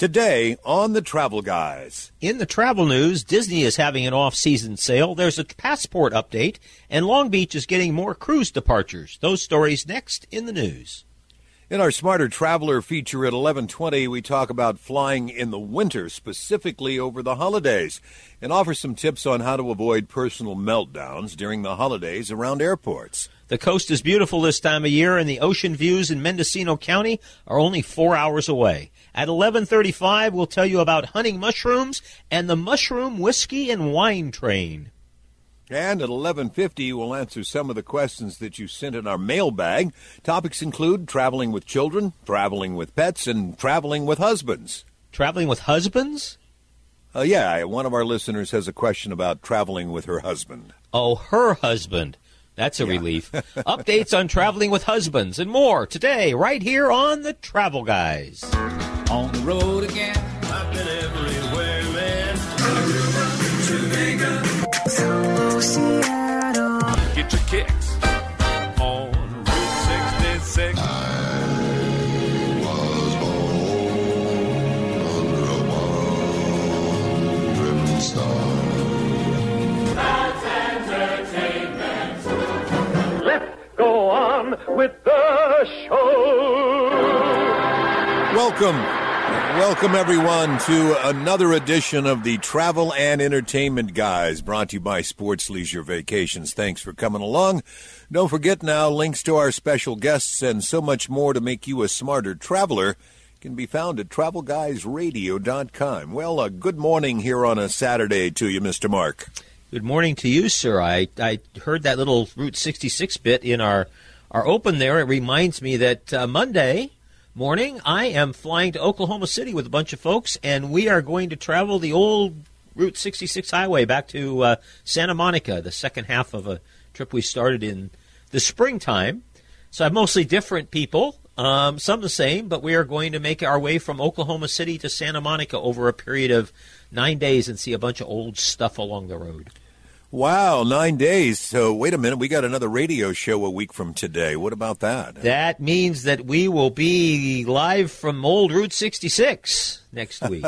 Today on the Travel Guys. In the travel news, Disney is having an off season sale. There's a passport update, and Long Beach is getting more cruise departures. Those stories next in the news. In our Smarter Traveler feature at 11:20, we talk about flying in the winter, specifically over the holidays, and offer some tips on how to avoid personal meltdowns during the holidays around airports. The coast is beautiful this time of year, and the ocean views in Mendocino County are only four hours away. At 11:35, we'll tell you about hunting mushrooms and the mushroom whiskey and wine train. And at 11:50 we'll answer some of the questions that you sent in our mailbag. Topics include traveling with children, traveling with pets, and traveling with husbands. Traveling with husbands? Uh, yeah, one of our listeners has a question about traveling with her husband. Oh, her husband. That's a Yeah. relief. Updates on traveling with husbands and more today, right here on the Travel Guys. On the road again. I've been everywhere, man. Get your kicks on Route 66. Go Welcome. Welcome, everyone, to another edition of the Travel and Entertainment Guys, brought to you by Sports Leisure Vacations. Thanks for coming along. Don't forget now, links to our special guests and so much more to make you a smarter traveler can be found at travelguysradio.com. Well, uh, good morning here on a Saturday to you, Mr. Mark. Good morning to you, sir. I, I heard that little Route 66 bit in our, our open there. It reminds me that uh, Monday morning I am flying to Oklahoma City with a bunch of folks, and we are going to travel the old Route 66 highway back to uh, Santa Monica, the second half of a trip we started in the springtime. So I have mostly different people, um, some the same, but we are going to make our way from Oklahoma City to Santa Monica over a period of nine days and see a bunch of old stuff along the road. Wow, nine days. So, wait a minute. We got another radio show a week from today. What about that? That means that we will be live from old Route 66 next week.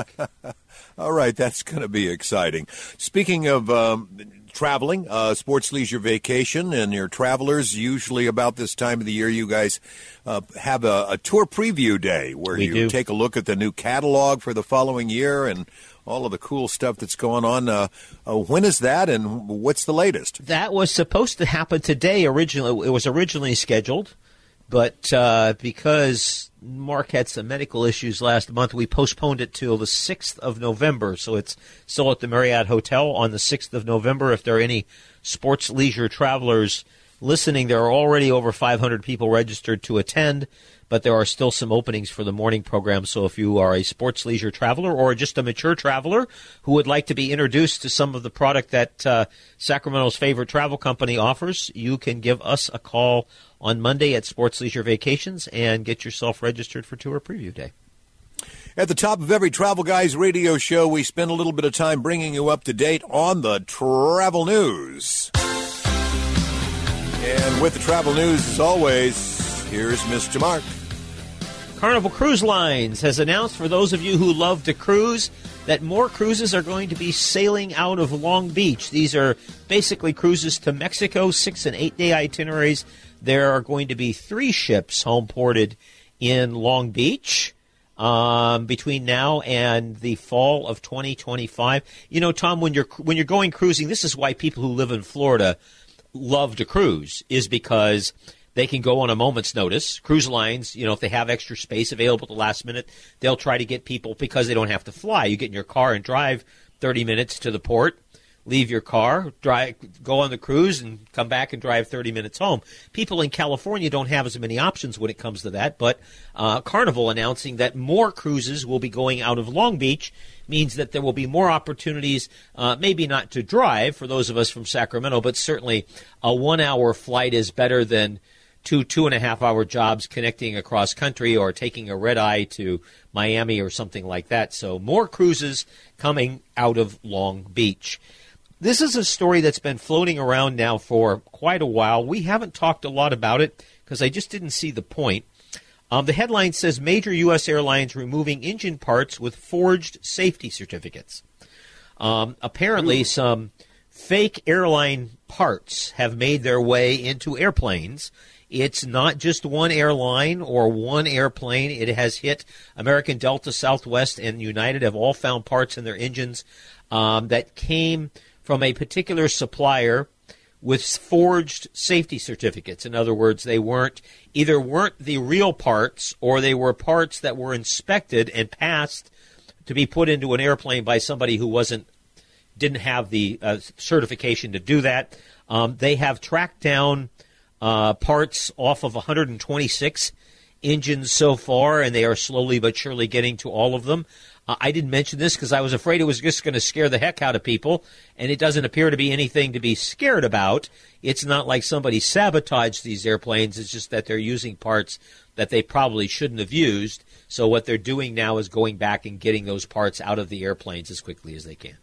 All right, that's going to be exciting. Speaking of um, traveling, uh, sports leisure vacation, and your travelers, usually about this time of the year, you guys uh, have a, a tour preview day where We you do. take a look at the new catalog for the following year and all of the cool stuff that's going on. Uh, uh, when is that, and what's the latest? that was supposed to happen today originally. It was originally scheduled, but uh, because Mark had some medical issues last month, we postponed it till the 6th of November. So it's still at the Marriott Hotel on the 6th of November. If there are any sports leisure travelers listening, there are already over 500 people registered to attend. But there are still some openings for the morning program. So if you are a sports leisure traveler or just a mature traveler who would like to be introduced to some of the product that uh, Sacramento's favorite travel company offers, you can give us a call on Monday at Sports Leisure Vacations and get yourself registered for Tour Preview Day. At the top of every Travel Guys radio show, we spend a little bit of time bringing you up to date on the travel news. And with the travel news, as always, here's Mr. Mark. Carnival Cruise Lines has announced for those of you who love to cruise that more cruises are going to be sailing out of Long Beach. These are basically cruises to Mexico, six and eight day itineraries. There are going to be three ships home ported in Long Beach um, between now and the fall of 2025. You know, Tom, when you're when you're going cruising, this is why people who live in Florida love to cruise is because they can go on a moment's notice. Cruise lines, you know, if they have extra space available at the last minute, they'll try to get people because they don't have to fly. You get in your car and drive 30 minutes to the port, leave your car, drive, go on the cruise, and come back and drive 30 minutes home. People in California don't have as many options when it comes to that, but uh, Carnival announcing that more cruises will be going out of Long Beach means that there will be more opportunities, uh, maybe not to drive for those of us from Sacramento, but certainly a one hour flight is better than two two and a half hour jobs connecting across country or taking a red eye to Miami or something like that. So more cruises coming out of Long Beach. This is a story that's been floating around now for quite a while. We haven't talked a lot about it because I just didn't see the point. Um, the headline says major U.S. airlines removing engine parts with forged safety certificates. Um, apparently, some fake airline parts have made their way into airplanes. It's not just one airline or one airplane. It has hit American Delta, Southwest, and United have all found parts in their engines um, that came from a particular supplier with forged safety certificates. In other words, they weren't either weren't the real parts or they were parts that were inspected and passed to be put into an airplane by somebody who wasn't didn't have the uh, certification to do that. Um, they have tracked down uh, parts off of 126 engines so far, and they are slowly but surely getting to all of them. Uh, I didn't mention this because I was afraid it was just going to scare the heck out of people, and it doesn't appear to be anything to be scared about. It's not like somebody sabotaged these airplanes. It's just that they're using parts that they probably shouldn't have used. So what they're doing now is going back and getting those parts out of the airplanes as quickly as they can.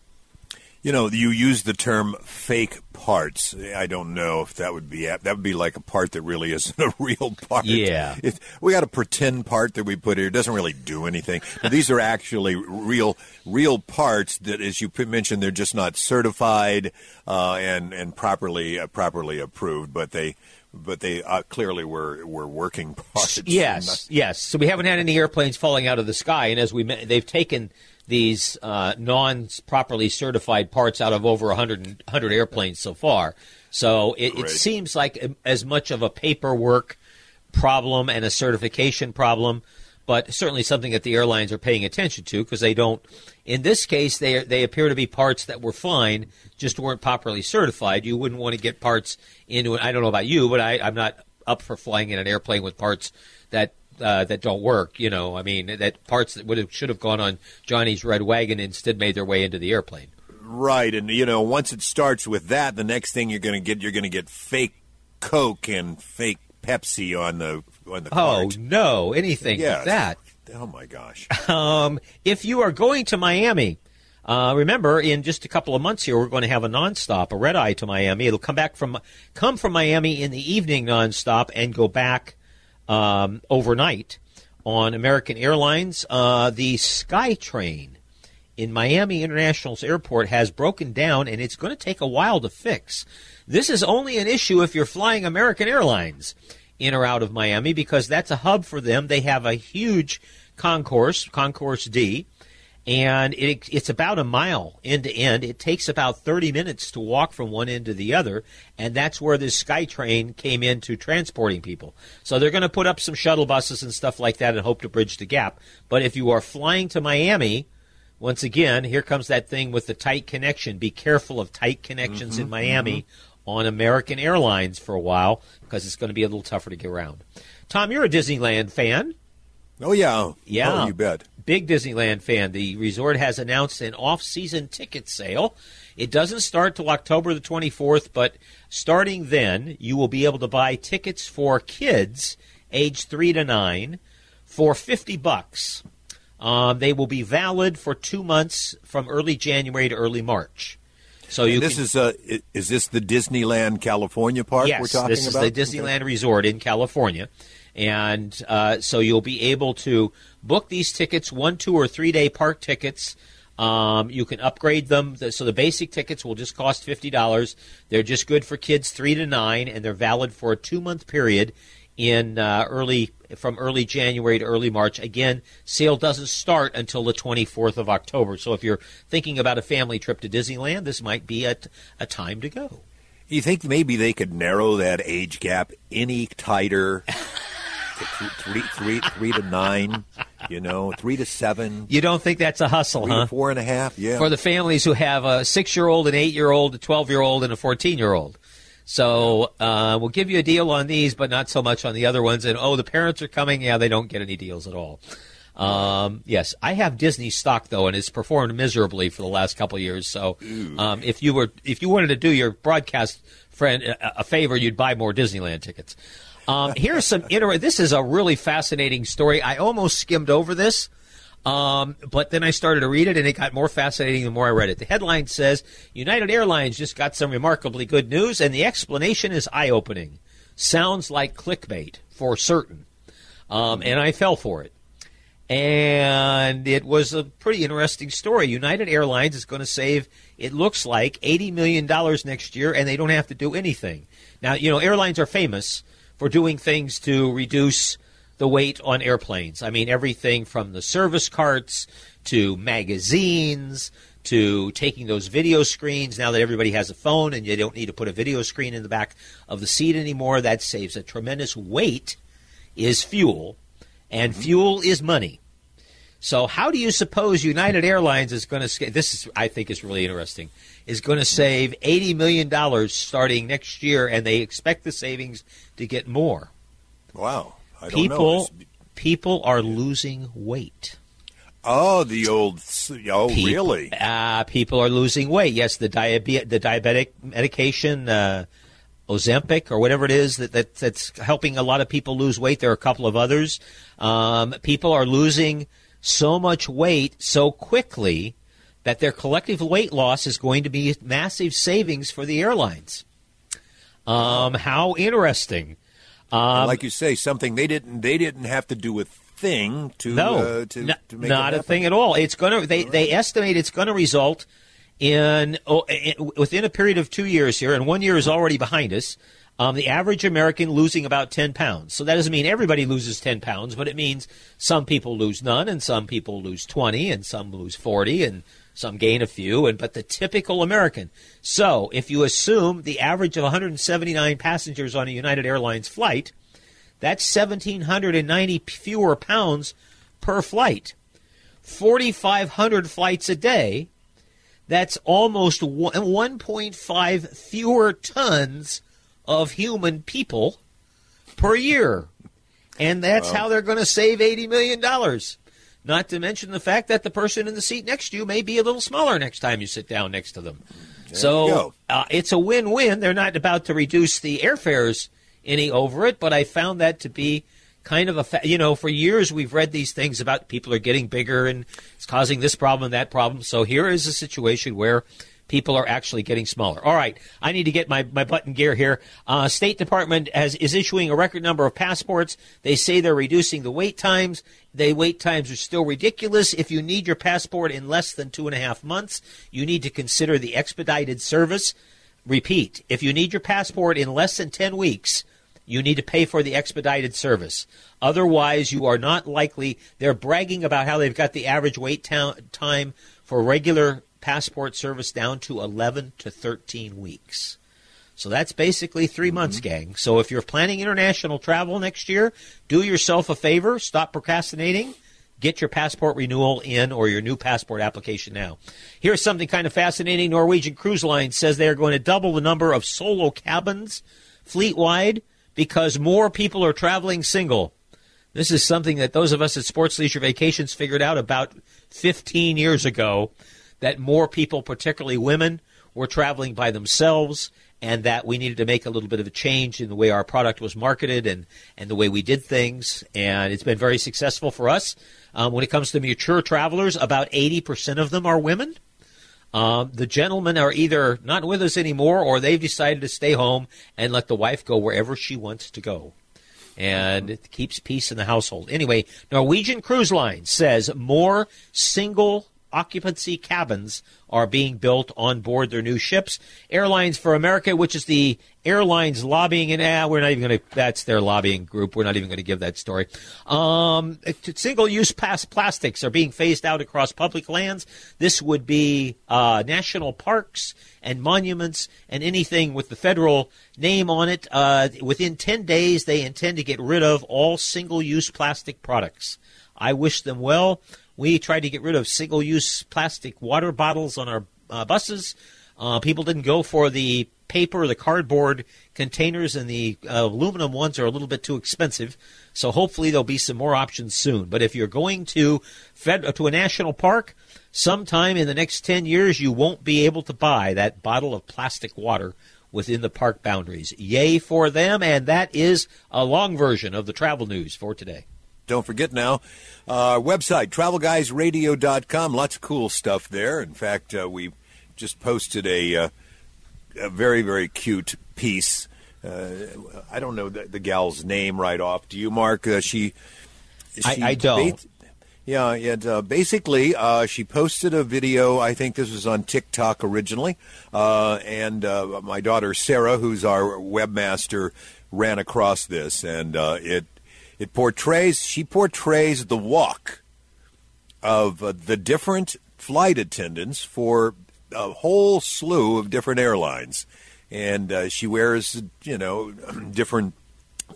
You know, you use the term fake parts. I don't know if that would be that would be like a part that really isn't a real part. Yeah, it, we got a pretend part that we put here. It doesn't really do anything. But these are actually real, real parts that, as you mentioned, they're just not certified uh, and and properly uh, properly approved. But they but they uh, clearly were were working parts. Yes, yes. So we haven't had any airplanes falling out of the sky, and as we they've taken these uh, non properly certified parts out of over 100, 100 airplanes so far. So it, it, seems like as much of a paperwork problem and a certification problem, but certainly something that the airlines are paying attention to because they don't. In this case, they they appear to be parts that were fine, just weren't properly certified. You wouldn't want to get parts into it. I don't know about you, but I, I'm not up for flying in an airplane with parts that uh, that don't work. You know, I mean, that parts that would have should have gone on Johnny's red wagon instead made their way into the airplane. Right, and you know, once it starts with that, the next thing you're going to get, you're going to get fake Coke and fake Pepsi on the on the. Oh cart. no, anything yeah. like that. Oh my gosh. Um, if you are going to Miami. Uh, remember, in just a couple of months here, we're going to have a nonstop, a red eye to Miami. It'll come back from come from Miami in the evening nonstop and go back um, overnight on American Airlines. Uh, the SkyTrain in Miami International Airport has broken down, and it's going to take a while to fix. This is only an issue if you're flying American Airlines in or out of Miami because that's a hub for them. They have a huge concourse, Concourse D, and it, it's about a mile end to end. It takes about 30 minutes to walk from one end to the other, and that's where this SkyTrain came into transporting people. So they're going to put up some shuttle buses and stuff like that and hope to bridge the gap. But if you are flying to Miami, once again, here comes that thing with the tight connection. Be careful of tight connections mm-hmm, in Miami mm-hmm. on American Airlines for a while because it's going to be a little tougher to get around. Tom, you're a Disneyland fan. Oh yeah, yeah, oh, you bet. Big Disneyland fan. The resort has announced an off-season ticket sale. It doesn't start till October the 24th, but starting then, you will be able to buy tickets for kids age three to nine for 50 bucks. Um, they will be valid for two months from early January to early March. So you this can, is uh, is this the Disneyland California park yes, we're talking about? Yes, this is about? the Disneyland okay. Resort in California. And uh, so you'll be able to book these tickets, one, two, or three day park tickets. Um, you can upgrade them. So the basic tickets will just cost $50. They're just good for kids three to nine, and they're valid for a two month period in uh, early from early January to early March. Again, sale doesn't start until the 24th of October. So if you're thinking about a family trip to Disneyland, this might be a, a time to go. You think maybe they could narrow that age gap any tighter? three, three, three to nine, you know, three to seven. You don't think that's a hustle, huh? Four and a half, yeah. For the families who have a six-year-old, an eight-year-old, a twelve-year-old, and a fourteen-year-old. So uh, we'll give you a deal on these, but not so much on the other ones. And oh, the parents are coming. Yeah, they don't get any deals at all. Um, yes, I have Disney stock though, and it's performed miserably for the last couple of years. So um, if you were if you wanted to do your broadcast friend a, a favor, you'd buy more Disneyland tickets. Um, here's some inter- This is a really fascinating story. I almost skimmed over this. Um, but then I started to read it, and it got more fascinating the more I read it. The headline says United Airlines just got some remarkably good news, and the explanation is eye opening. Sounds like clickbait for certain. um, and I fell for it. And it was a pretty interesting story. United Airlines is going to save, it looks like, $80 million next year, and they don't have to do anything. Now, you know, airlines are famous for doing things to reduce the weight on airplanes. I mean, everything from the service carts to magazines to taking those video screens. Now that everybody has a phone and you don't need to put a video screen in the back of the seat anymore, that saves a tremendous weight. Is fuel, and fuel is money. So, how do you suppose United Airlines is going to? This is, I think, is really interesting. Is going to save eighty million dollars starting next year, and they expect the savings to get more. Wow! I people, people are losing weight. Oh, the old. Oh, people, really? Uh, people are losing weight. Yes, the diabe- the diabetic medication, uh, Ozempic or whatever it is that, that, that's helping a lot of people lose weight. There are a couple of others. Um, people are losing so much weight so quickly that their collective weight loss is going to be massive savings for the airlines. Um, how interesting! Um, like you say, something they didn't they didn't have to do with thing to no, uh, to, n- to make not a thing at all. It's going to they right. they estimate it's going to result in, oh, in, within a period of two years here, and one year is already behind us. Um, the average American losing about 10 pounds. So that doesn't mean everybody loses 10 pounds, but it means some people lose none, and some people lose 20, and some lose 40, and some gain a few, and but the typical American. So if you assume the average of 179 passengers on a United Airlines flight, that's 1,790 fewer pounds per flight. 4,500 flights a day. That's almost 1.5 fewer tons of human people per year. And that's wow. how they're going to save $80 million. Not to mention the fact that the person in the seat next to you may be a little smaller next time you sit down next to them. There so uh, it's a win win. They're not about to reduce the airfares any over it, but I found that to be kind of a fa- you know for years we've read these things about people are getting bigger and it's causing this problem and that problem. So here is a situation where people are actually getting smaller. All right, I need to get my, my button gear here. Uh, State Department has, is issuing a record number of passports. They say they're reducing the wait times. The wait times are still ridiculous. If you need your passport in less than two and a half months, you need to consider the expedited service. Repeat, if you need your passport in less than 10 weeks, you need to pay for the expedited service. Otherwise, you are not likely. They're bragging about how they've got the average wait time for regular passport service down to 11 to 13 weeks. So that's basically 3 mm-hmm. months, gang. So if you're planning international travel next year, do yourself a favor, stop procrastinating, get your passport renewal in or your new passport application now. Here's something kind of fascinating. Norwegian Cruise Line says they are going to double the number of solo cabins fleet wide because more people are traveling single. This is something that those of us at Sports Leisure Vacations figured out about 15 years ago that more people, particularly women, were traveling by themselves and that we needed to make a little bit of a change in the way our product was marketed and, and the way we did things. And it's been very successful for us. Um, when it comes to mature travelers, about 80% of them are women. Um, the gentlemen are either not with us anymore or they've decided to stay home and let the wife go wherever she wants to go. And it keeps peace in the household. Anyway, Norwegian Cruise Line says more single occupancy cabins are being built on board their new ships. Airlines for America, which is the airlines lobbying, and ah, we're not even going to. That's their lobbying group. We're not even going to give that story. Um, single-use plastics are being phased out across public lands. This would be uh, national parks and monuments and anything with the federal name on it. Uh, within 10 days, they intend to get rid of all single-use plastic products. I wish them well. We tried to get rid of single use plastic water bottles on our uh, buses. Uh, people didn't go for the paper, the cardboard containers, and the uh, aluminum ones are a little bit too expensive. So hopefully there'll be some more options soon. But if you're going to fed, to a national park, sometime in the next 10 years, you won't be able to buy that bottle of plastic water within the park boundaries. Yay for them, and that is a long version of the travel news for today. Don't forget now, our uh, website, travelguysradio.com. Lots of cool stuff there. In fact, uh, we just posted a, uh, a very, very cute piece. Uh, I don't know the, the, gal's name right off. Do you, Mark? Uh, she I, she I don't. ba- yeah, and uh, basically, uh, she posted a video. I think this was on TikTok originally, uh, and uh, my daughter Sarah, who's our webmaster, ran across this, and uh, it it portrays she portrays the walk of uh, the different flight attendants for a whole slew of different airlines, and uh, she wears you know different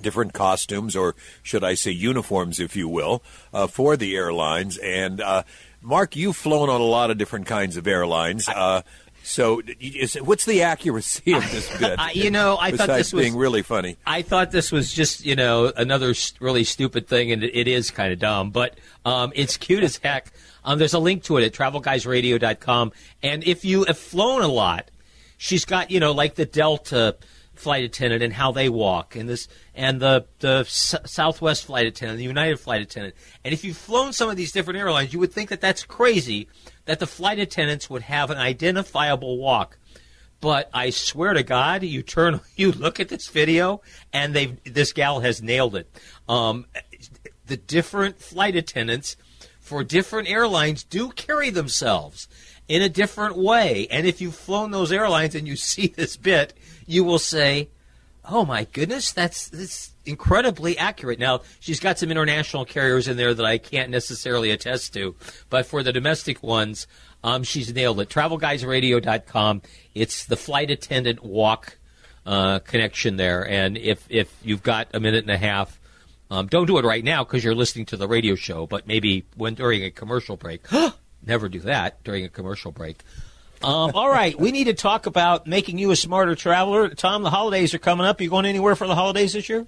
different costumes, or should I say uniforms, if you will, uh, for the airlines. And uh, Mark, you've flown on a lot of different kinds of airlines. Uh, so, is, what's the accuracy of this bit? I- you know, I thought this was- being really funny. I thought this was just, you know, another really stupid thing, and it, it is kind of dumb, but um, it's cute as heck. Um, there's a link to it at travelguysradio.com. And if you have flown a lot, she's got, you know, like the Delta flight attendant and how they walk, and this, and the the S- Southwest flight attendant, the United flight attendant. And if you've flown some of these different airlines, you would think that that's crazy that the flight attendants would have an identifiable walk but I swear to God, you turn, you look at this video, and they this gal has nailed it. Um, the different flight attendants for different airlines do carry themselves in a different way, and if you've flown those airlines and you see this bit, you will say, "Oh my goodness, that's that's incredibly accurate." Now she's got some international carriers in there that I can't necessarily attest to, but for the domestic ones, um, she's nailed it. TravelGuysRadio.com. It's the flight attendant walk uh, connection there, and if if you've got a minute and a half, um, don't do it right now because you're listening to the radio show, but maybe when during a commercial break. Never do that during a commercial break. Um, all right, we need to talk about making you a smarter traveler. Tom, the holidays are coming up. You going anywhere for the holidays this year?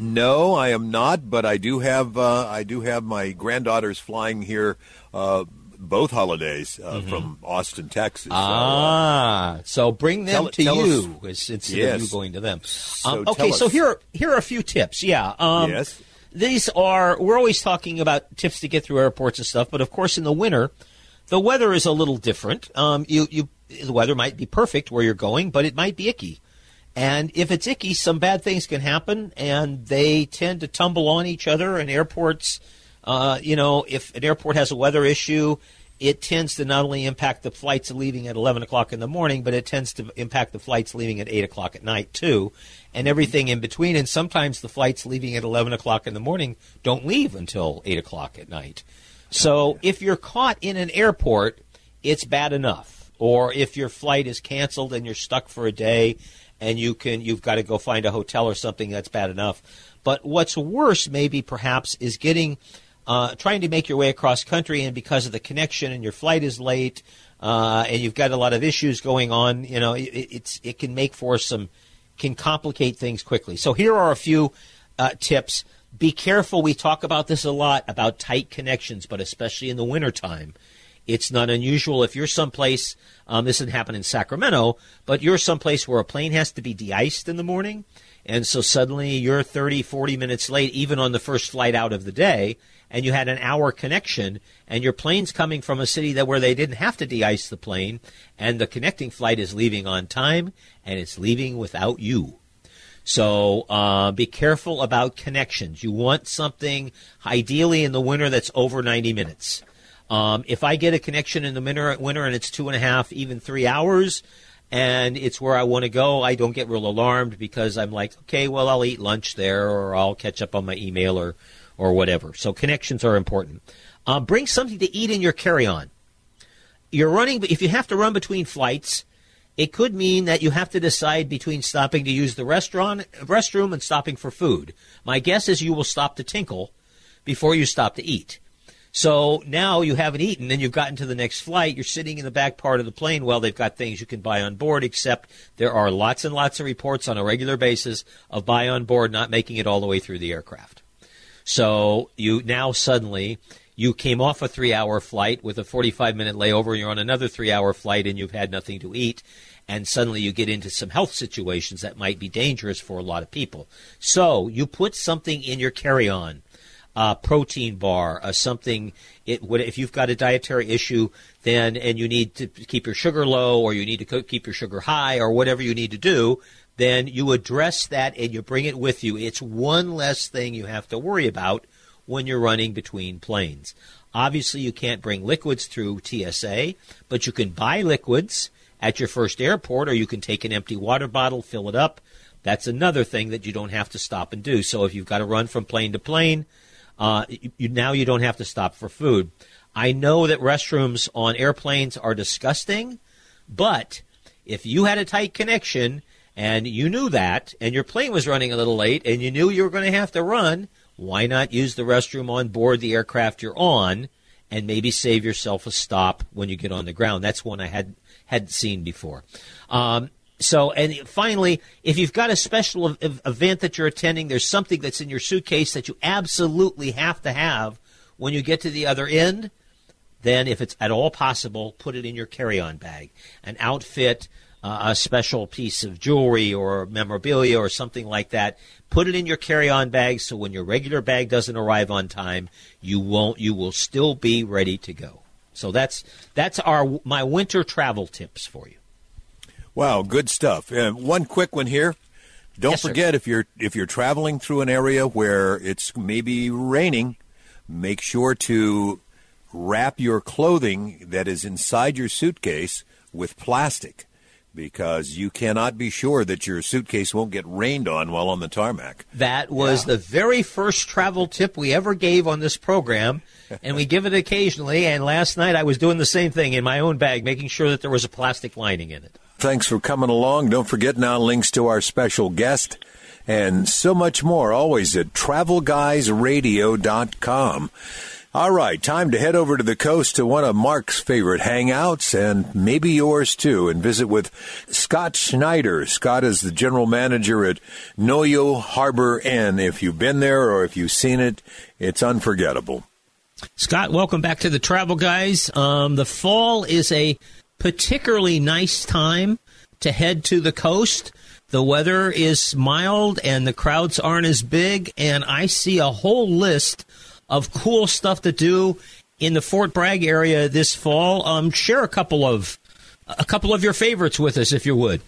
No, I am not, but I do have uh, I do have my granddaughters flying here uh, both holidays uh, from Austin, Texas. So, Mm-hmm. Ah, so bring them tell- to tell you as- instead of you going to them. Um, tell okay, so here here are a few tips. Yeah. Um, Yes. These are we're always talking about tips to get through airports and stuff, but of course in the winter, the weather is a little different. Um, you you the weather might be perfect where you're going, but it might be icky. And if it's icky, some bad things can happen, and they tend to tumble on each other. And airports, uh, you know, if an airport has a weather issue, it tends to not only impact the flights leaving at 11 o'clock in the morning, but it tends to impact the flights leaving at 8 o'clock at night, too, and everything in between. And sometimes the flights leaving at 11 o'clock in the morning don't leave until 8 o'clock at night. So if you're caught in an airport, it's bad enough. Or if your flight is canceled and you're stuck for a day and you can you've got to go find a hotel or something, that's bad enough. But what's worse maybe perhaps is getting uh, trying to make your way across country and because of the connection and your flight is late uh, and you've got a lot of issues going on, you know, it, it's it can make for some can complicate things quickly. So here are a few uh, tips. Be careful. We talk about this a lot about tight connections, but especially in the wintertime. It's not unusual if you're someplace, um, this didn't happen in Sacramento, but you're someplace where a plane has to be de-iced in the morning. And so suddenly you're 30, 40 minutes late, even on the first flight out of the day, and you had an hour connection, and your plane's coming from a city that where they didn't have to de-ice the plane, and the connecting flight is leaving on time, and it's leaving without you. So uh, be careful about connections. You want something, ideally in the winter, that's over 90 minutes. Um, if I get a connection in the winter, and it's two and a half, even three hours, and it's where I want to go, I don't get real alarmed because I'm like, okay, well, I'll eat lunch there, or I'll catch up on my email, or or whatever. So connections are important. Um, bring something to eat in your carry-on. You're running, if you have to run between flights, it could mean that you have to decide between stopping to use the restaurant restroom and stopping for food. My guess is you will stop to tinkle before you stop to eat. So now you haven't eaten and you've gotten to the next flight. You're sitting in the back part of the plane. Well, they've got things you can buy on board, except there are lots and lots of reports on a regular basis of buy on board not making it all the way through the aircraft. So you now suddenly you came off a three hour flight with a 45 minute layover. You're on another three hour flight and you've had nothing to eat. And suddenly you get into some health situations that might be dangerous for a lot of people. So you put something in your carry on uh, protein bar, uh, something. It if you've got a dietary issue, then and you need to keep your sugar low, or you need to keep your sugar high, or whatever you need to do. Then you address that and you bring it with you. It's one less thing you have to worry about when you're running between planes. Obviously, you can't bring liquids through TSA, but you can buy liquids at your first airport, or you can take an empty water bottle, fill it up. That's another thing that you don't have to stop and do. So if you've got to run from plane to plane, uh, you, now you don't have to stop for food. I know that restrooms on airplanes are disgusting, but if you had a tight connection and you knew that, and your plane was running a little late, and you knew you were going to have to run, why not use the restroom on board the aircraft you're on, and maybe save yourself a stop when you get on the ground? That's one I had had seen before. Um, so, and finally, if you've got a special event that you're attending, there's something that's in your suitcase that you absolutely have to have when you get to the other end, then if it's at all possible, put it in your carry on bag. An outfit, uh, a special piece of jewelry or memorabilia or something like that. Put it in your carry on bag so when your regular bag doesn't arrive on time, you won't, you will still be ready to go. So that's, that's our, my winter travel tips for you. Wow, good stuff. Uh, one quick one here. Don't yes, forget sir. if you're if you're traveling through an area where it's maybe raining, make sure to wrap your clothing that is inside your suitcase with plastic because you cannot be sure that your suitcase won't get rained on while on the tarmac. That was yeah. the very first travel tip we ever gave on this program, and we give it occasionally. And last night I was doing the same thing in my own bag, making sure that there was a plastic lining in it. Thanks for coming along. Don't forget now links to our special guest and so much more always at travelguysradio.com. All right, time to head over to the coast to one of Mark's favorite hangouts and maybe yours too and visit with Scott Schneider. Scott is the general manager at Noyo Harbor Inn. If you've been there or if you've seen it, it's unforgettable. Scott, welcome back to the Travel Guys. Um, the fall is a particularly nice time to head to the coast. The weather is mild and the crowds aren't as big, and I see a whole list of cool stuff to do in the Fort Bragg area this fall. Um, share a couple of a couple of your favorites with us, if you would.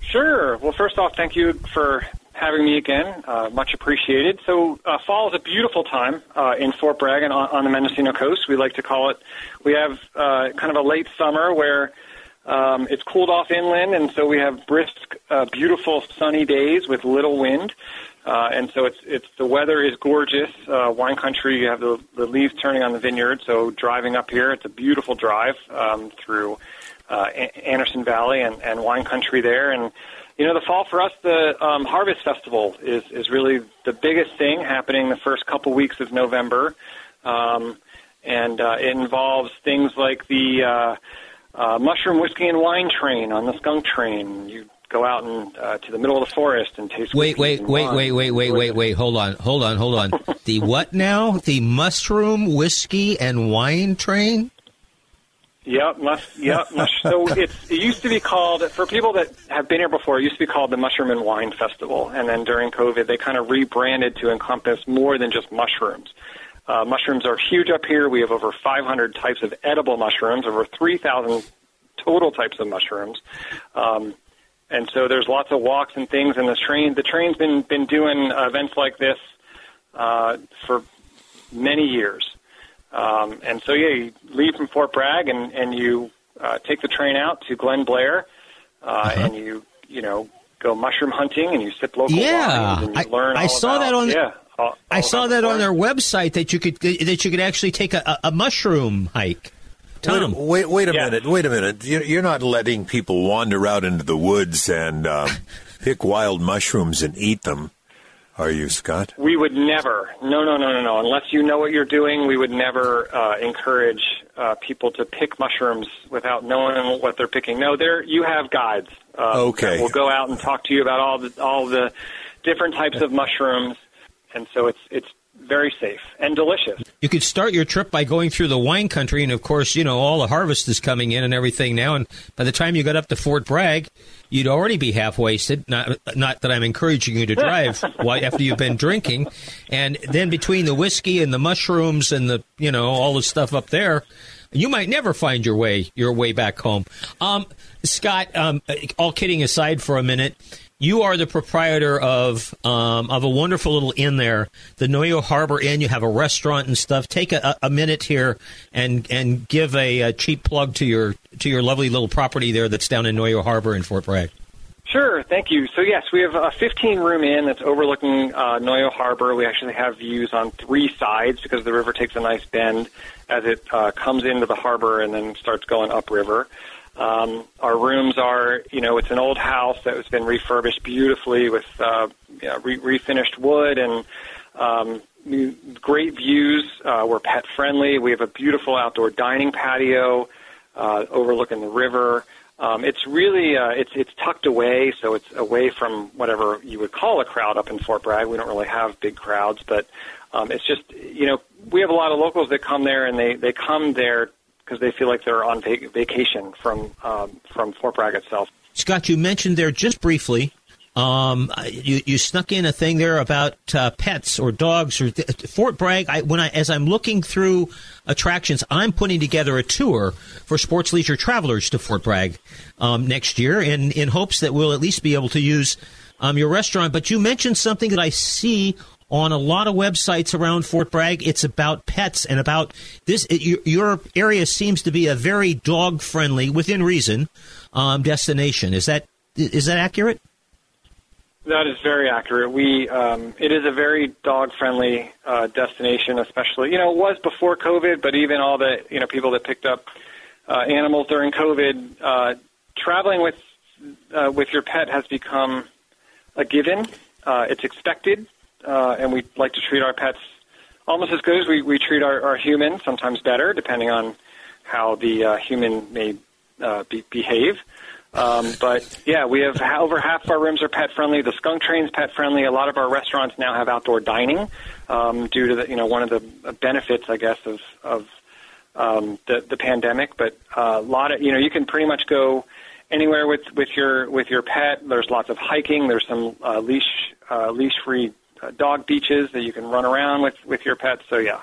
Sure. Well, first off, thank you for having me again. Uh, much appreciated. So, uh, fall is a beautiful time uh, in Fort Bragg and on, on the Mendocino coast. We like to call it. We have uh, kind of a late summer where um, it's cooled off inland, and so we have brisk, uh, beautiful, sunny days with little wind. Uh, and so it's it's the weather is gorgeous. Uh, wine country, you have the, the leaves turning on the vineyard. So driving up here, it's a beautiful drive um, through uh, Anderson Valley and, and wine country there. And you know, the fall for us, the um, Harvest Festival is is really the biggest thing happening the first couple weeks of November, um, and uh, it involves things like the uh, uh, mushroom whiskey and wine train on the skunk train. You go out and uh, to the middle of the forest and taste. Wait, wait, wait, wait, wait, wait, wait, wait. Hold on, hold on, hold on. the what now? The mushroom whiskey and wine train. Yep, must, yep. Mush, so it's, it used to be called for people that have been here before. It used to be called the Mushroom and Wine Festival, and then during COVID, they kind of rebranded to encompass more than just mushrooms. Uh, mushrooms are huge up here. We have over 500 types of edible mushrooms, over 3,000 total types of mushrooms. Um, and so there's lots of walks and things. And the train, the train's been been doing events like this uh, for many years. Um, and so yeah, you leave from Fort Bragg and and you uh, take the train out to Glen Blair, uh, uh-huh. and you you know go mushroom hunting and you sip local yeah, wines and you learn. I, I saw about, that on. Yeah. All, all I saw that on their website that you could that you could actually take a, a mushroom hike. Tom. Wait, wait, wait a yeah. minute. Wait a minute. You're not letting people wander out into the woods and um, pick wild mushrooms and eat them, are you, Scott? We would never. No, no, no, no, no. Unless you know what you're doing, we would never uh, encourage uh, people to pick mushrooms without knowing what they're picking. No, there you have guides. Uh, okay. We'll go out and talk to you about all the all the different types of mushrooms, and so it's it's very safe and delicious. You could start your trip by going through the wine country, and of course, you know all the harvest is coming in and everything now. And by the time you got up to Fort Bragg, you'd already be half wasted. Not, not that I'm encouraging you to drive after you've been drinking. And then between the whiskey and the mushrooms and the you know all the stuff up there, you might never find your way your way back home. Um, Scott, um, all kidding aside for a minute, you are the proprietor of um, of a wonderful little inn there, the Noyo Harbor Inn. You have a restaurant and stuff. Take a, a minute here and and give a, a, cheap plug to your to your lovely little property there that's down in Noyo Harbor in Fort Bragg. Sure, thank you. So yes, we have a 15 room inn that's overlooking uh, Noyo Harbor. We actually have views on three sides because the river takes a nice bend as it uh, comes into the harbor and then starts going upriver. Um, our rooms are, you know, it's an old house that has been refurbished beautifully with uh, you know, re- refinished wood and um, great views. Uh, we're pet friendly. We have a beautiful outdoor dining patio uh, overlooking the river. Um, it's really uh, it's it's tucked away, so it's away from whatever you would call a crowd up in Fort Bragg. We don't really have big crowds, but um, it's just you know we have a lot of locals that come there, and they they come there because they feel like they're on vac- vacation from um, from Fort Bragg itself. Scott, you mentioned there just briefly. Um, you, you snuck in a thing there about uh, pets or dogs or th- Fort Bragg. I, when I as I'm looking through attractions, I'm putting together a tour for sports leisure travelers to Fort Bragg um, next year, in in hopes that we'll at least be able to use um, your restaurant. But you mentioned something that I see on a lot of websites around Fort Bragg. It's about pets and about this. It, your area seems to be a very dog friendly, within reason, um, destination. Is that is that accurate? That is very accurate. We um, it is a very dog friendly uh, destination, especially you know it was before COVID, but even all the you know people that picked up uh, animals during COVID, uh, traveling with uh, with your pet has become a given. Uh, it's expected uh, and we like to treat our pets almost as good as we, we treat our, our humans, sometimes better, depending on how the uh, human may uh, be, behave. Um, but yeah, we have over half of our rooms are pet friendly. The skunk train's pet friendly. A lot of our restaurants now have outdoor dining um, due to the, you know one of the benefits, I guess, of of um, the the pandemic. But uh, a lot of you know you can pretty much go anywhere with with your with your pet. There's lots of hiking. There's some uh, leash uh, leash free uh, dog beaches that you can run around with with your pets. So yeah,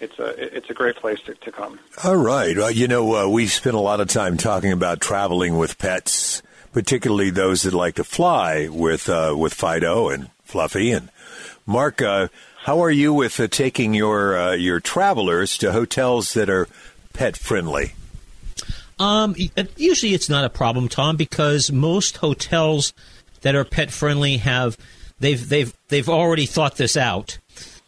it's a it's a great place to, to come. All right, well, you know uh, we spent a lot of time talking about traveling with pets, particularly those that like to fly with uh, with Fido and Fluffy and Mark. Uh, how are you with uh, taking your uh, your travelers to hotels that are pet friendly? Um, usually it's not a problem, Tom, because most hotels that are pet friendly have they've they've they've already thought this out,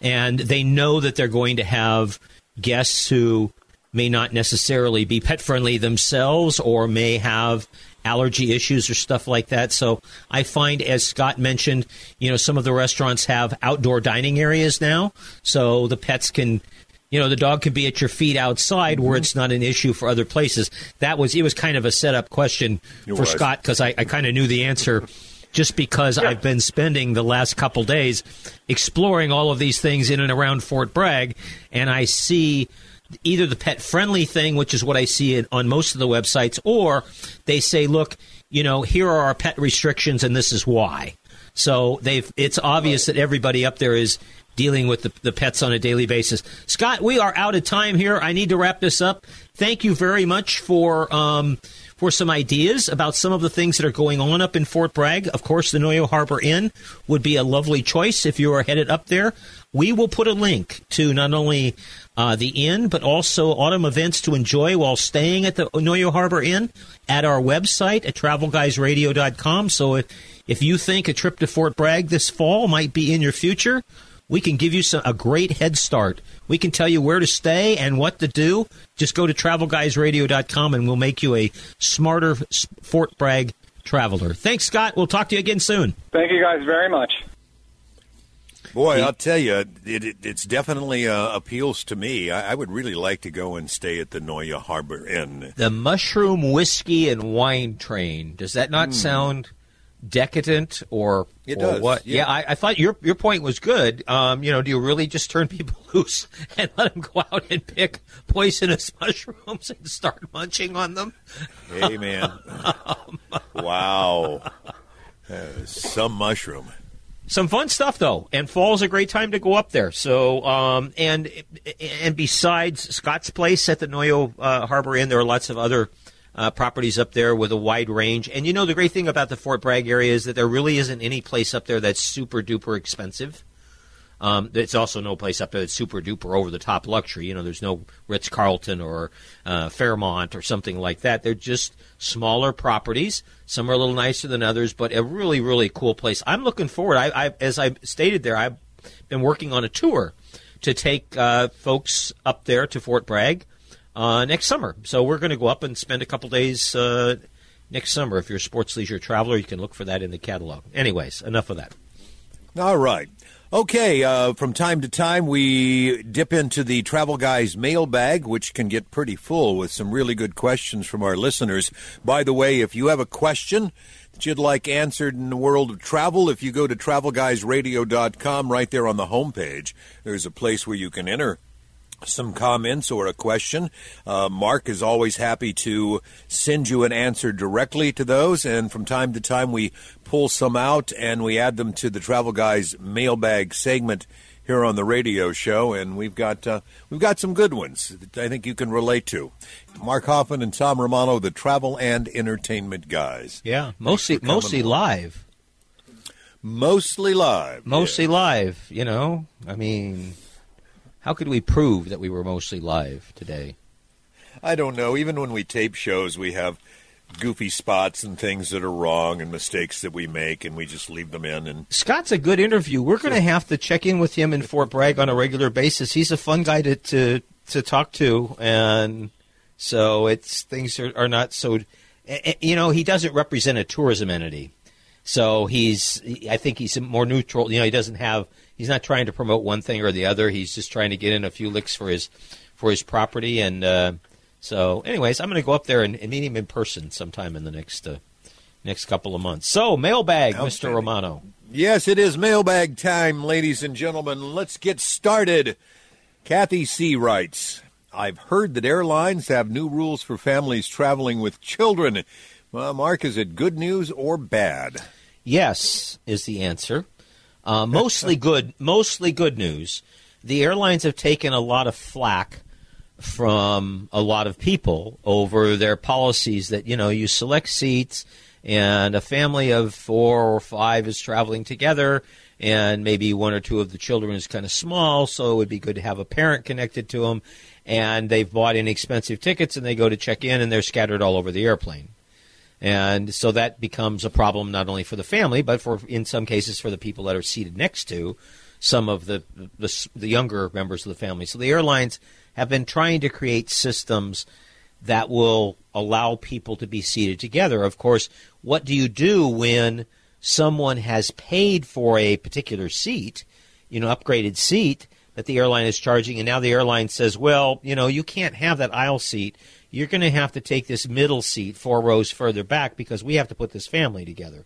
and they know that they're going to have guests who may not necessarily be pet friendly themselves or may have allergy issues or stuff like that. So I find, as Scott mentioned, you know, some of the restaurants have outdoor dining areas now, so the pets can. You know, the dog can be at your feet outside where mm-hmm. it's not an issue for other places. That was, it was kind of a setup question It for was. Scott because I, I kind of knew the answer just because Yeah. I've been spending the last couple days exploring all of these things in and around Fort Bragg, and I see either the pet friendly thing, which is what I see in, on most of the websites, or they say, look, you know, here are our pet restrictions, and this is why. So they've it's obvious that everybody up there is dealing with the, the pets on a daily basis. Scott, we are out of time here. I need to wrap this up. Thank you very much for um, for some ideas about some of the things that are going on up in Fort Bragg. Of course, the Noyo Harbor Inn would be a lovely choice if you are headed up there. We will put a link to not only uh, the inn, but also autumn events to enjoy while staying at the Noyo Harbor Inn at our website at travelguysradio.com. So if, if you think a trip to Fort Bragg this fall might be in your future, we can give you some, a great head start. We can tell you where to stay and what to do. Just go to travelguysradio.com and we'll make you a smarter Fort Bragg traveler. Thanks, Scott. We'll talk to you again soon. Thank you guys very much. Boy, I'll tell you, it, it it's definitely uh, appeals to me. I, I would really like to go and stay at the Noyo Harbor Inn. The mushroom whiskey and wine train. Does that not sound decadent or, It or does, what? yeah. I, I thought your your point was good. Um, you know, do you really just turn people loose and let them go out and pick poisonous mushrooms and start munching on them? Hey, man! wow, uh, some mushroom. some fun stuff though and fall's a great time to go up there so um, and and besides scott's place at the noyo uh, harbor inn there are lots of other uh, properties up there with a wide range. And you know, the great thing about the Fort Bragg area is that there really isn't any place up there that's super duper expensive. Um, it's also no place up there that's super duper over the top luxury. You know, there's no Ritz Carlton or uh, Fairmont or something like that. They're just smaller properties. Some are a little nicer than others, but a really, really cool place. I'm looking forward. I, I as I stated there, I've been working on a tour to take uh, folks up there to Fort Bragg uh, next summer. So we're going to go up and spend a couple days uh, next summer. If you're a sports leisure traveler, you can look for that in the catalog. Anyways, enough of that. All right. Okay, uh, from time to time we dip into the Travel Guys mailbag, which can get pretty full with some really good questions from our listeners. By the way, if you have a question that you'd like answered in the world of travel, if you go to travelguysradio.com, right there on the homepage, there's a place where you can enter some comments or a question. Uh, Mark is always happy to send you an answer directly to those, and from time to time we pull some out and we add them to the Travel Guys mailbag segment here on the radio show, and we've got uh, we've got some good ones that I think you can relate to. Mark Hoffman and Tom Romano, the travel and entertainment guys. Yeah, mostly mostly live. Mostly live. Mostly yeah. live. You know, I mean, how could we prove that we were mostly live today? I don't know. Even when we tape shows, we have goofy spots and things that are wrong and mistakes that we make, and we just leave them in. And Scott's a good interview. We're going to have to check in with him in Fort Bragg on a regular basis. He's a fun guy to to, to talk to, and so it's things are, are not so. You know, he doesn't represent a tourism entity, so he's. I think he's more neutral. You know, he doesn't have he's not trying to promote one thing or the other. He's just trying to get in a few licks for his for his property. And uh, so, anyways, I'm going to go up there and, and, meet him in person sometime in the next uh, next couple of months. So, mailbag, Mr. Romano. Yes, it is mailbag time, ladies and gentlemen. Let's get started. Kathy C. writes, I've heard that airlines have new rules for families traveling with children. Well, Mark, is it good news or bad? Yes, is the answer. Uh, mostly good, mostly good news. The airlines have taken a lot of flack from a lot of people over their policies that you know you select seats and a family of four or five is traveling together and maybe one or two of the children is kind of small so it would be good to have a parent connected to them and they've bought inexpensive tickets and they go to check in and they're scattered all over the airplane and so that becomes a problem not only for the family, but for in some cases for the people that are seated next to some of the, the, the younger members of the family. So the airlines have been trying to create systems that will allow people to be seated together. Of course, what do you do when someone has paid for a particular seat, you know, upgraded seat that the airline is charging, and now the airline says, well, you know, you can't have that aisle seat you're going to have to take this middle seat four rows further back because we have to put this family together.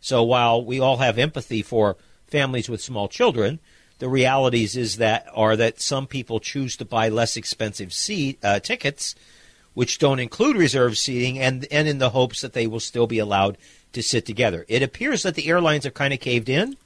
So while we all have empathy for families with small children, the realities is that are that some people choose to buy less expensive seat uh, tickets, which don't include reserved seating, and and in the hopes that they will still be allowed to sit together. It appears that the airlines have kind of caved in,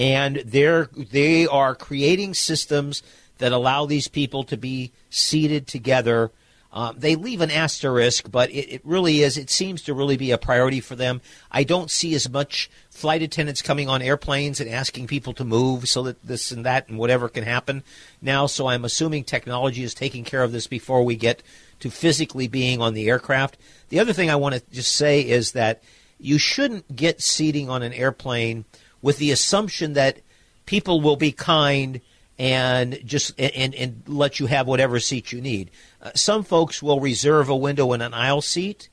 and they're they are creating systems that allow these people to be seated together um, they leave an asterisk, but it, it, really is. It seems to really be a priority for them. I don't see as much flight attendants coming on airplanes and asking people to move so that this and that and whatever can happen now. So I'm assuming technology is taking care of this before we get to physically being on the aircraft. The other thing I want to just say is that you shouldn't get seating on an airplane with the assumption that people will be kind and just and, and let you have whatever seat you need. Uh, some folks will reserve a window in an aisle seat,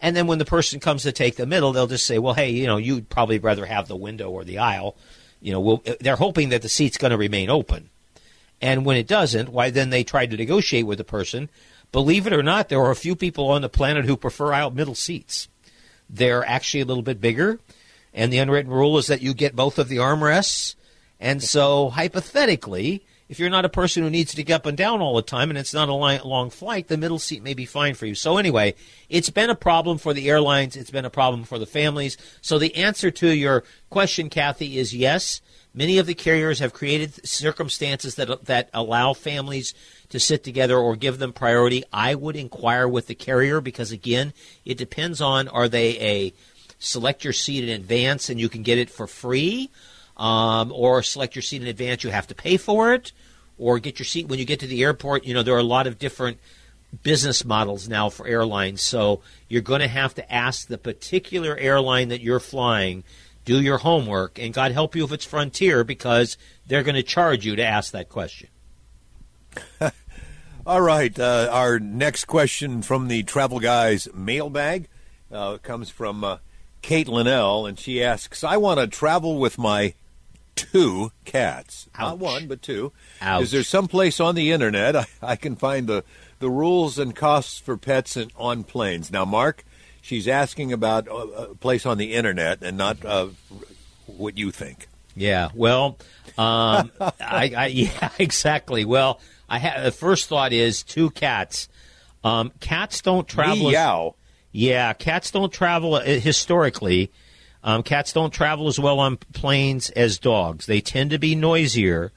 and then when the person comes to take the middle, they'll just say, "Well, hey, you know, you'd probably rather have the window or the aisle." You know, we'll, they're hoping that the seat's going to remain open, and when it doesn't, why then they try to negotiate with the person. Believe it or not, there are a few people on the planet who prefer aisle middle seats. They're actually a little bit bigger, and the unwritten rule is that you get both of the armrests and so, hypothetically, if you're not a person who needs to get up and down all the time and it's not a long flight, the middle seat may be fine for you. So, anyway, it's been a problem for the airlines, it's been a problem for the families. So, the answer to your question, Kathy, is yes. Many of the carriers have created circumstances that, that allow families to sit together or give them priority, I would inquire with the carrier because again, it depends on are they a select your seat in advance and you can get it for free, um, or select your seat in advance you have to pay for it, or get your seat when you get to the airport. You know there are a lot of different business models now for airlines, so you're going to have to ask the particular airline that you're flying. Do your homework, and God help you if it's Frontier, because they're going to charge you to ask that question. All right. Uh, our next question from the Travel Guys mailbag uh, comes from uh, Kate Linnell, and she asks I want to travel with my two cats. Ouch. Not one, but two. Ouch. Is there some place on the internet I, I can find the, the rules and costs for pets and, on planes? Now, Mark, she's asking about a, a place on the internet and not uh, what you think. Yeah, well, um, I, I, yeah, exactly. Well, I ha- the first thought is two cats. Um, cats don't travel. as- Meow. Yeah, cats don't travel uh, historically. Um, cats don't travel as well on planes as dogs. They tend to be noisier,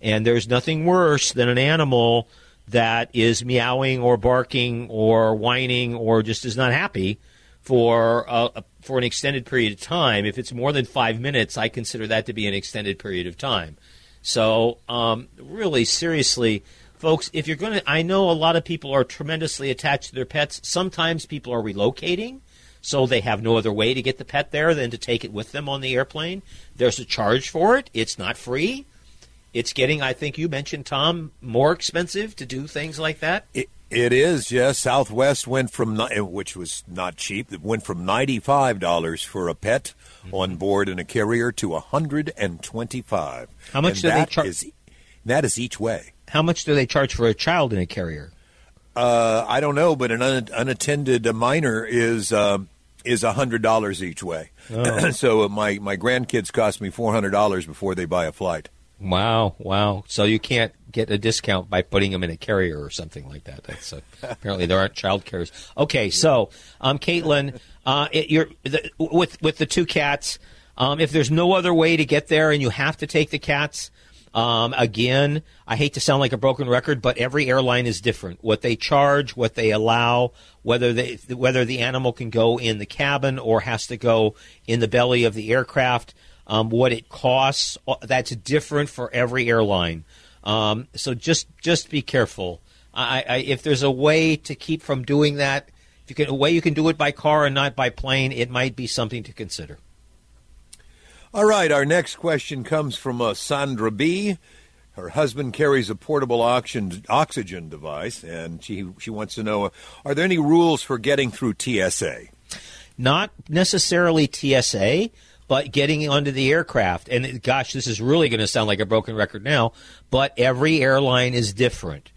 and there's nothing worse than an animal that is meowing or barking or whining or just is not happy for a, a- for an extended period of time. If it's more than five minutes, I consider that to be an extended period of time. So, um, really, seriously, folks, if you're going to, I know a lot of people are tremendously attached to their pets. Sometimes people are relocating, so they have no other way to get the pet there than to take it with them on the airplane. There's a charge for it. It's not free. It's getting, I think you mentioned, Tom, more expensive to do things like that. It, it is, yes. Southwest went from, which was not cheap, it went from $95 for a pet Mm-hmm. on board in a carrier to 125 How much And do they that char- is- That is each way. How much do they charge for a child in a carrier? Uh, I don't know, but an un- unattended minor is um is hundred dollars each way. Oh. so uh, my my grandkids cost me four hundred dollars before they buy a flight. Wow, wow. So you can't get a discount by putting them in a carrier or something like that. That's uh, apparently there aren't child carriers. Okay, so um, Caitlin, uh, it, you're the, with with the two cats. Um, if there's no other way to get there and you have to take the cats, um, again, I hate to sound like a broken record, but every airline is different. What they charge, what they allow, whether they whether the animal can go in the cabin or has to go in the belly of the aircraft, um, what it costs, uh, that's different for every airline. Um, so just just be careful. I, I, if there's a way to keep from doing that, if you can, a way you can do it by car and not by plane, it might be something to consider. All right, our next question comes from uh, Sandra B. Her husband carries a portable oxygen device, and she she wants to know: uh, Are there any rules for getting through TSA? not necessarily TSA, but getting onto the aircraft. And gosh, this is really going to sound like a broken record now, but every airline is different.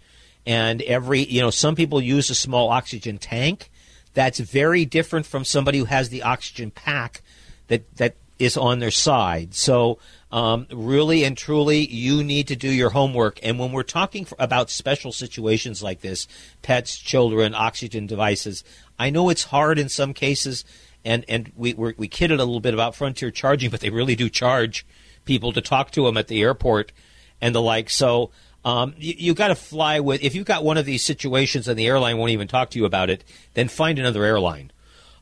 And every, you know, some people use a small oxygen tank. That's very different from somebody who has the oxygen pack that, that is on their side. So, um, really and truly, you need to do your homework. And when we're talking for, about special situations like this, pets, children, oxygen devices, I know it's hard in some cases, and and we we're, we kidded a little bit about Frontier charging, but they really do charge people to talk to them at the airport and the like. So. Um, you, you got to fly with. If you've got one of these situations and the airline won't even talk to you about it, then find another airline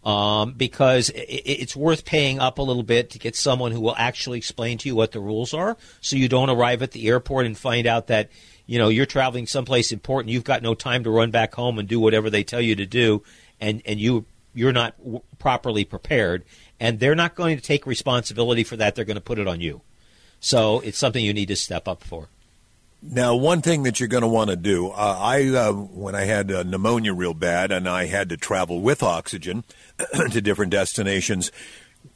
um, because it's worth paying up a little bit to get someone who will actually explain to you what the rules are, so you don't arrive at the airport and find out that you know you're traveling someplace important. You've got no time to run back home and do whatever they tell you to do, and and you you're not w- properly prepared, and they're not going to take responsibility for that. They're going to put it on you. So it's something you need to step up for. Now, one thing that you're going to want to do, uh, I uh, when I had uh, pneumonia real bad and I had to travel with oxygen to different destinations,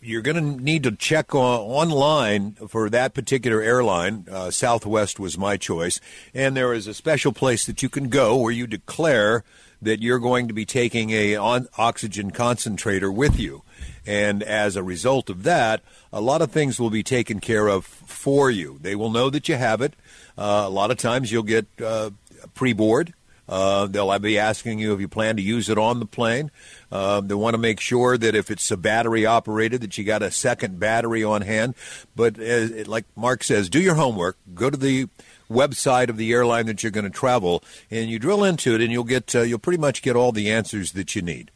you're going to need to check uh, online for that particular airline. Uh, Southwest was my choice, and there is a special place that you can go where you declare that you're going to be taking a on oxygen concentrator with you. And as a result of that, a lot of things will be taken care of for you. They will know that you have it. Uh, a lot of times you'll get uh, pre-board. Uh, they'll be asking you if you plan to use it on the plane. Uh, they want to make sure that if it's a battery operated, that you got a second battery on hand. But as, like Mark says, do your homework. Go to the website of the airline that you're going to travel, and you drill into it, and you'll get uh, you'll pretty much get all the answers that you need.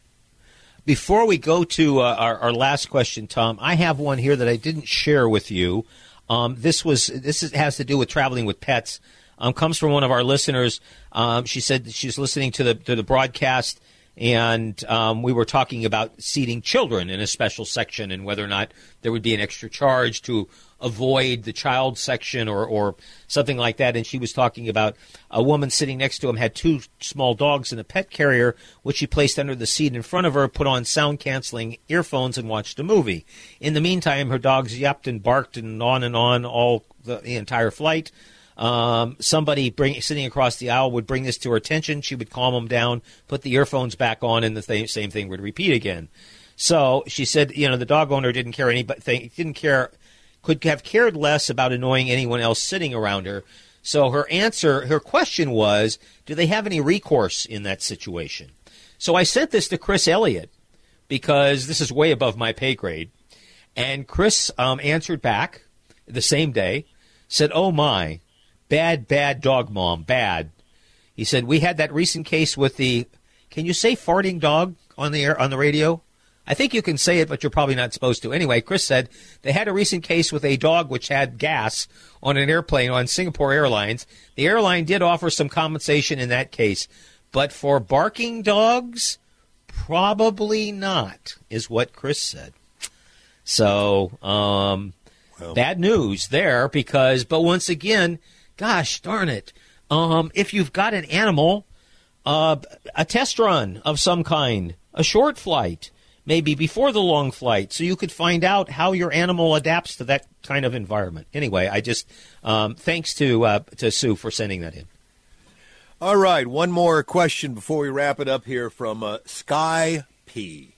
Before we go to uh, our, our, last question, Tom, I have one here that I didn't share with you. Um, this was this is, has to do with traveling with pets. Um, comes from one of our listeners. Um, she said she's listening to the to the broadcast and um, we were talking about seating children in a special section and whether or not there would be an extra charge to avoid the child section or, or something like that. And she was talking about a woman sitting next to him had two small dogs in a pet carrier, which she placed under the seat in front of her, put on sound canceling earphones, and watched a movie. In the meantime, her dogs yapped and barked and on and on all the, the entire flight. Um, somebody bring, sitting across the aisle would bring this to her attention. She would calm them down, put the earphones back on, and the th- same thing would repeat again. So she said, you know, the dog owner didn't care any, but didn't care, could have cared less about annoying anyone else sitting around her. So her answer, her question was, do they have any recourse in that situation? So I sent this to Chris Elliott because this is way above my pay grade, and Chris um, answered back the same day, said, "Oh my." Bad, bad dog mom. Bad. He said, We had that recent case with the. Can you say farting dog on the air on the radio? I think you can say it, but you're probably not supposed to. Anyway, Chris said they had a recent case with a dog which had gas on an airplane on Singapore Airlines. The airline did offer some compensation in that case, but for barking dogs, probably not, is what Chris said. So, um, well. bad news there because, but once again, gosh darn it, um, if you've got an animal, uh, a test run of some kind, a short flight, maybe before the long flight, so you could find out how your animal adapts to that kind of environment. Anyway, I just um, thanks to uh, to Sue for sending that in. All right, one more question before we wrap it up here from uh, Sky P.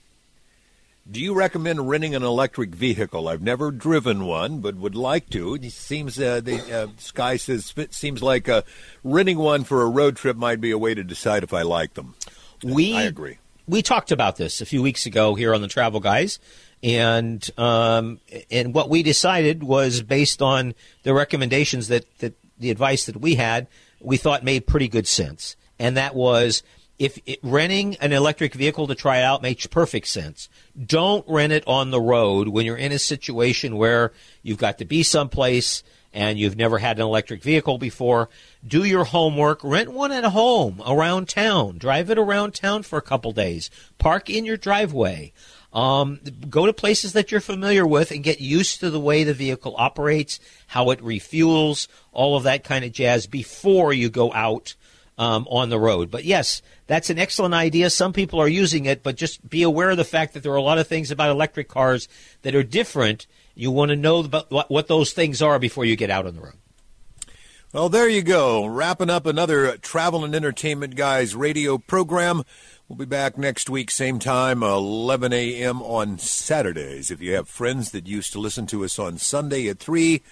Do you recommend renting an electric vehicle? I've never driven one, but would like to. It seems uh, the uh, Sky says it seems like uh, renting one for a road trip might be a way to decide if I like them. We I agree. We talked about this a few weeks ago here on the Travel Guys, and um, and what we decided was based on the recommendations that, that the advice that we had, we thought made pretty good sense, and that was if it, renting an electric vehicle to try it out makes perfect sense. Don't rent it on the road when you're in a situation where you've got to be someplace and you've never had an electric vehicle before. Do your homework. Rent one at home around town. Drive it around town for a couple days. Park in your driveway. Um, go to places that you're familiar with and get used to the way the vehicle operates, how it refuels, all of that kind of jazz before you go out um, on the road. But yes, that's an excellent idea. Some people are using it, but just be aware of the fact that there are a lot of things about electric cars that are different. You want to know about what those things are before you get out on the road. Well, there you go. Wrapping up another Travel and Entertainment Guys radio program. We'll be back next week, same time, 11 a.m. on Saturdays. If you have friends that used to listen to us on Sunday at 3,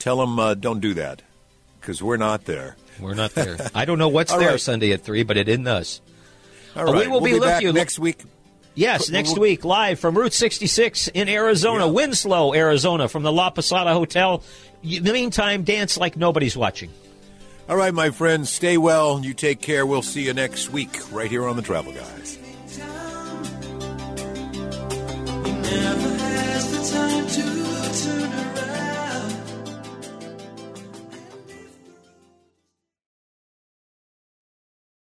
tell them uh, don't do that because we're not there. We're not there. I don't know what's there right. Sunday at three, but it isn't us. All right. We will we'll be, be with you next week. Yes, next we'll, week, live from Route 66 in Arizona, yeah. Winslow, Arizona, from the La Posada Hotel. In the meantime, dance like nobody's watching. All right, my friends, stay well. You take care. We'll see you next week right here on the Travel Guys. He never has the time to turn around.